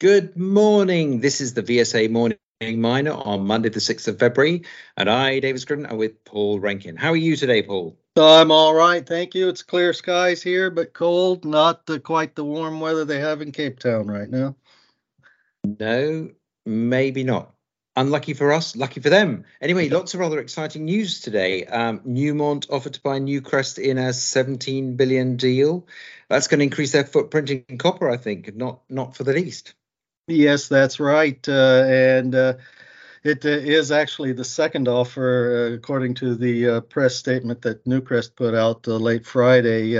Good morning. This is the VSA Morning Miner on Monday, the 6th of February. And I, David Scriven, are with Paul Rankin. How are you today, Paul? I'm all right. Thank you. It's clear skies here, but cold, not the, quite the warm weather they have in Cape Town right now. No, maybe not. Unlucky for us, lucky for them. Anyway, lots of rather exciting news today. Um, Newmont offered to buy Newcrest in a 17 billion deal. That's going to increase their footprint in copper, I think, not not for the least. Yes, that's right. Uh, and uh, it uh, is actually the second offer, uh, according to the uh, press statement that Newcrest put out uh, late Friday.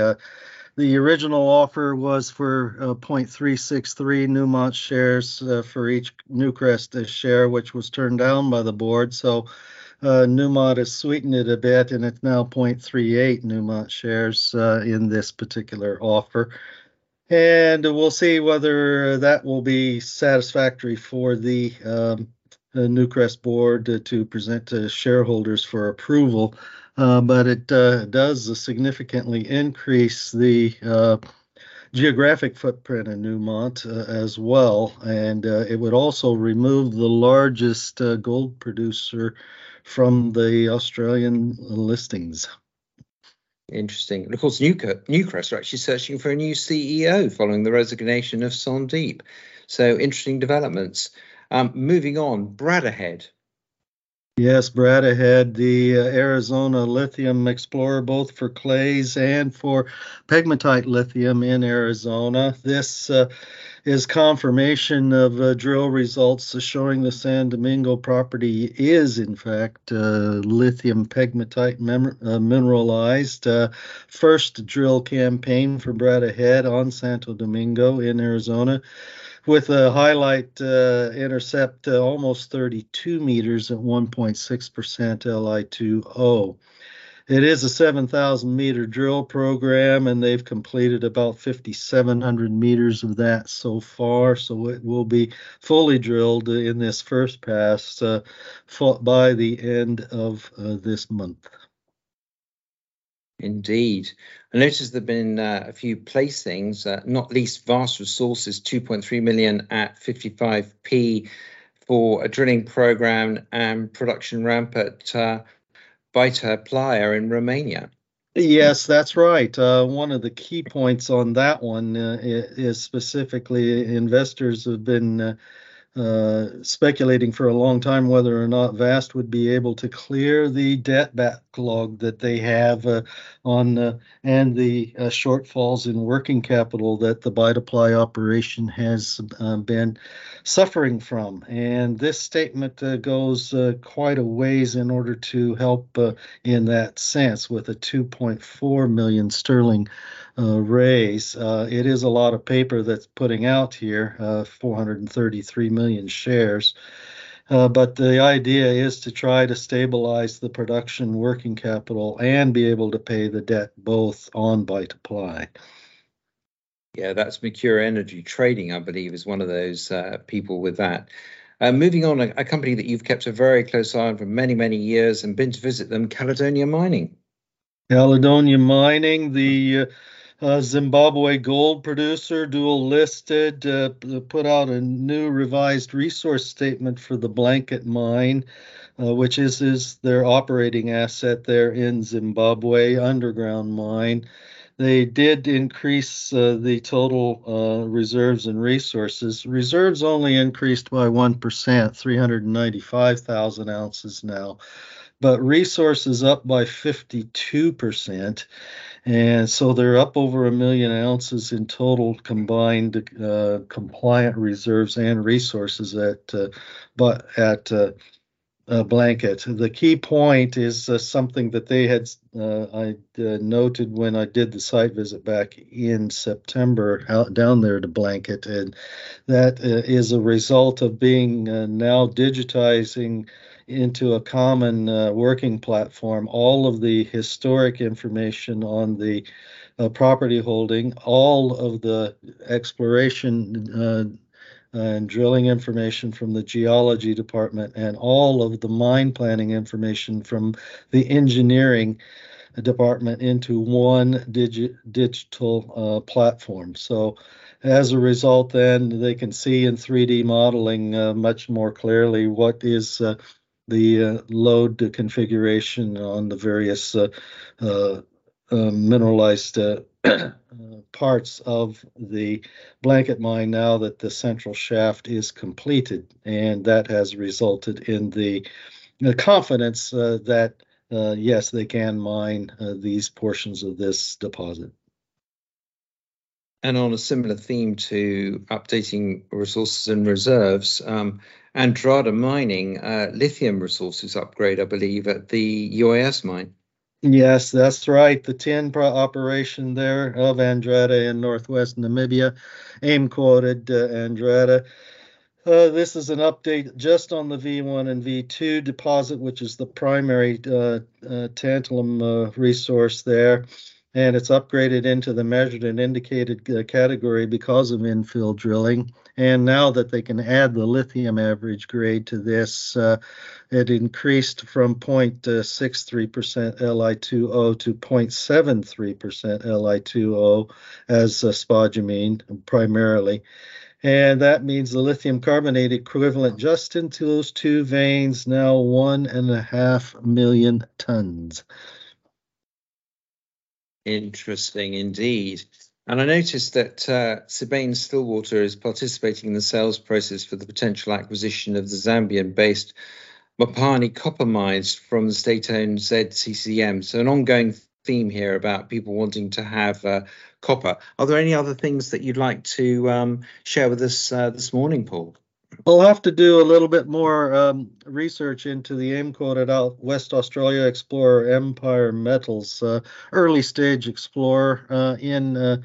the original offer was for 0.363 Newmont shares for each Newcrest share, which was turned down by the board. So Newmont has sweetened it a bit, and it's now 0.38 Newmont shares in this particular offer and we'll see whether that will be satisfactory for the, um, Newcrest board to, to present to shareholders for approval. Uh, but it uh, does significantly increase the uh, geographic footprint in Newmont uh, as well, and uh, it would also remove the largest uh, gold producer from the Australian listings. Interesting. And of course, Newcrest are actually searching for a new CEO following the resignation of Sandeep. So interesting developments. Um, moving on, Bradda Head. Yes, Bradda Head, the uh, Arizona Lithium Explorer, both for clays and for pegmatite lithium in Arizona. This uh, is confirmation of uh, drill results showing the San Domingo property is, in fact, uh, lithium pegmatite mem- uh, mineralized. Uh, first drill campaign for Bradda Head on Santo Domingo in Arizona with a highlight uh, intercept uh, almost 32 meters at 1.6% Li2O. It is a 7,000 meter drill program, and they've completed about 5,700 meters of that so far. So it will be fully drilled in this first pass uh, by the end of uh, this month. Indeed. I noticed there have been uh, a few placings, uh, not least Vast Resources, 2.3 million at 55p for a drilling program and production ramp at uh, Baita Plai in Romania. Yes, that's right. Uh, one of the key points on that one uh, is specifically investors have been uh, speculating for a long time whether or not Vast would be able to clear the debt backlog that they have uh, on uh, and the uh, shortfalls in working capital that the Baita Plai operation has uh, been suffering from. And this statement goes quite a ways in order to help in that sense with a 2.4 million sterling uh, raise. Uh, it is a lot of paper that's putting out here, uh, 433 million shares. Uh, but the idea is to try to stabilize the production working capital and be able to pay the debt both on Baita Plai. Yeah, that's Mercuria Energy Trading, I believe, is one of those uh, people with that. Uh, moving on, a, a, company that you've kept a very close eye on for many, many years and been to visit them, Caledonia Mining. Caledonia Mining, the uh, Zimbabwe gold producer, dual listed, uh, put out a new revised resource statement for the Blanket mine, uh, which is, is their operating asset there in Zimbabwe, underground mine. They did increase uh, the total uh, reserves and resources. Reserves only increased by 1%, 395,000 ounces now, but resources up by 52%. And so they're up over a million ounces in total combined uh, compliant reserves and resources at uh, but at uh, blanket. The key point is uh, something that they had uh, I uh, noted when I did the site visit back in September out down there to blanket, and that is a result of being now digitizing into a common uh, working platform all of the historic information on the uh, property holding, all of the exploration uh, and drilling information from the geology department, and all of the mine planning information from the engineering department into one digi- digital uh, platform. So as a result, then they can see in 3D modeling uh, much more clearly what is uh, the uh, lode configuration on the various uh, uh, mineralized parts of the blanket mine now that the central shaft is completed. And that has resulted in the, the confidence that, yes, they can mine these portions of this deposit. And on a similar theme to updating resources and reserves, um, Andrada Mining uh, lithium resources upgrade, I believe, at the Uis mine. Yes, that's right. The tin operation there of Andrada in northwest Namibia, AIM quoted uh, Andrada. Uh, this is an update just on the V1 and V2 deposit, which is the primary uh, uh tantalum uh, resource there and it's upgraded into the measured and indicated uh, category because of infill drilling. And now that they can add the lithium average grade to this, uh, it increased from 0.63% Li2O to 0.73% Li2O as uh, spodumene primarily. And that means the lithium carbonate equivalent just into those two veins now one and a half million tons. Interesting indeed. And I noticed that uh, Sibanye Stillwater is participating in the sales process for the potential acquisition of the Zambian based Mopani copper mines from the state owned ZCCM. So, an ongoing theme here about people wanting to have uh, copper. Are there any other things that you'd like to um, share with us uh, this morning, Paul? We'll have to do a little bit more um, research into the AIM quoted out West Australia Explorer Empire Metals, uh, early stage explorer uh, in uh,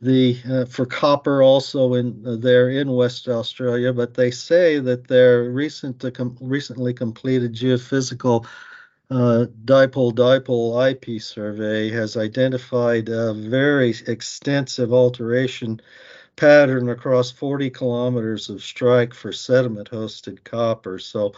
the uh, for copper also in uh, there in West Australia. But they say that their recent com- recently completed geophysical uh, dipole dipole IP survey has identified a very extensive alteration pattern across 40 kilometers of strike for sediment hosted copper. So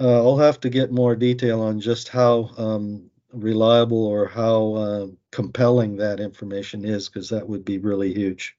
uh, I'll have to get more detail on just how um, reliable or how uh, compelling that information is because that would be really huge.